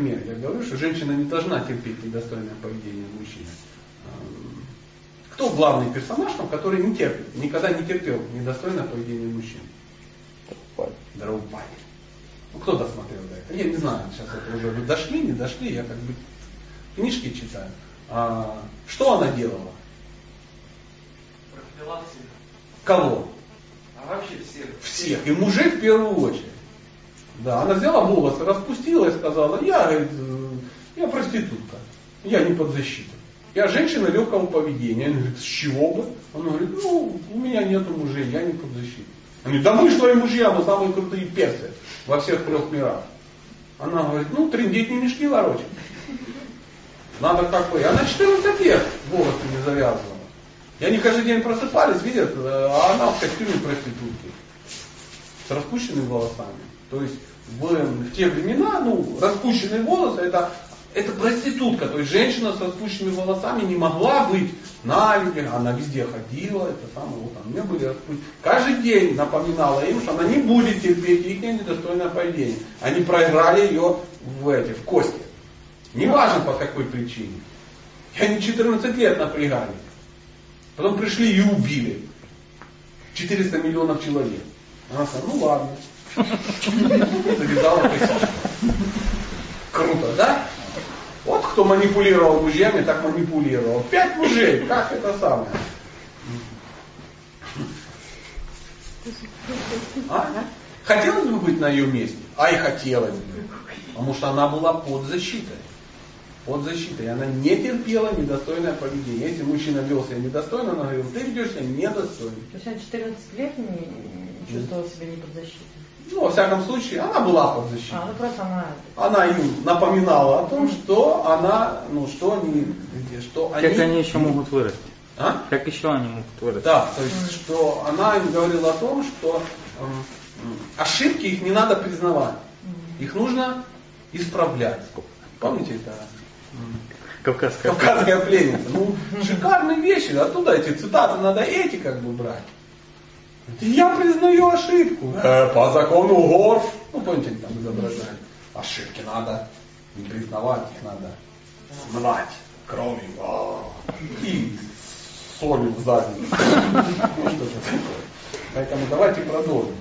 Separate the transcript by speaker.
Speaker 1: пример. Я говорю, что женщина не должна терпеть недостойное поведение мужчины. Эм, кто главный персонаж, там, который не терпит, никогда не терпел недостойное поведение мужчин? Драупади. Ну, кто досмотрел до этого? Я не знаю, сейчас это уже вы дошли, не дошли, я как бы книжки читаю. А, что она делала?
Speaker 2: Пропила всех.
Speaker 1: Кого?
Speaker 2: А вообще всех.
Speaker 1: Всех. И мужей в первую очередь. Да, она взяла волосы, распустила и сказала, я, говорит, э, я проститутка, я не под защитой. Я женщина легкого поведения. Она говорит, с чего бы? Она говорит, ну, у меня нету мужей, я не под защитой. Они говорят, да мы что и мужья, мы самые крутые перцы во всех трех мирах. Она говорит, ну, трындеть не мешки ворочать. Надо как бы. Она 14 лет волосы не завязывала. И они каждый день просыпались, видят, э, а она в костюме проститутки. С распущенными волосами. То есть в, в те времена, ну, распущенные волосы это это проститутка, то есть женщина с распущенными волосами не могла быть на людях, она везде ходила, это самое, вот у меня были распущенные. Каждый день напоминала им, что она не будет терпеть их недостойное поведение. Они проиграли ее в эти, в кости. Неважно по какой причине. И они 14 лет напрягали. Потом пришли и убили. 400 миллионов человек. Она сказала, ну ладно. Завязала. Круто, да? Вот кто манипулировал мужьями, так манипулировал. Пять мужей, как это самое? А? Хотелось бы быть на ее месте? А и хотелось бы. Потому что она была под защитой. Под защитой. И она не терпела недостойное поведение. Если мужчина вел себя недостойно, она говорила, ты ведешь себя недостойно.
Speaker 3: То есть она 14 лет не чувствовала себя не под защитой?
Speaker 1: Ну, во всяком случае, она была под защитой.
Speaker 3: А, ну просто она...
Speaker 1: Она им напоминала о том, что она, ну, что они, что
Speaker 4: они... Как они еще могут вырасти?
Speaker 1: А?
Speaker 4: Как еще они могут вырасти?
Speaker 1: Да, то есть, что она им говорила о том, что э, ошибки их не надо признавать. Их нужно исправлять. Помните это?
Speaker 4: Кавказская,
Speaker 1: Кавказская пленница. Ну, шикарные вещи. Оттуда эти цитаты надо эти как бы брать. Я признаю ошибку. Э, по закону гор. Ну, помните, там изображали. Ошибки надо не признавать, их надо смывать кровью. И солью в задницу. Ну, что такое. Поэтому давайте продолжим.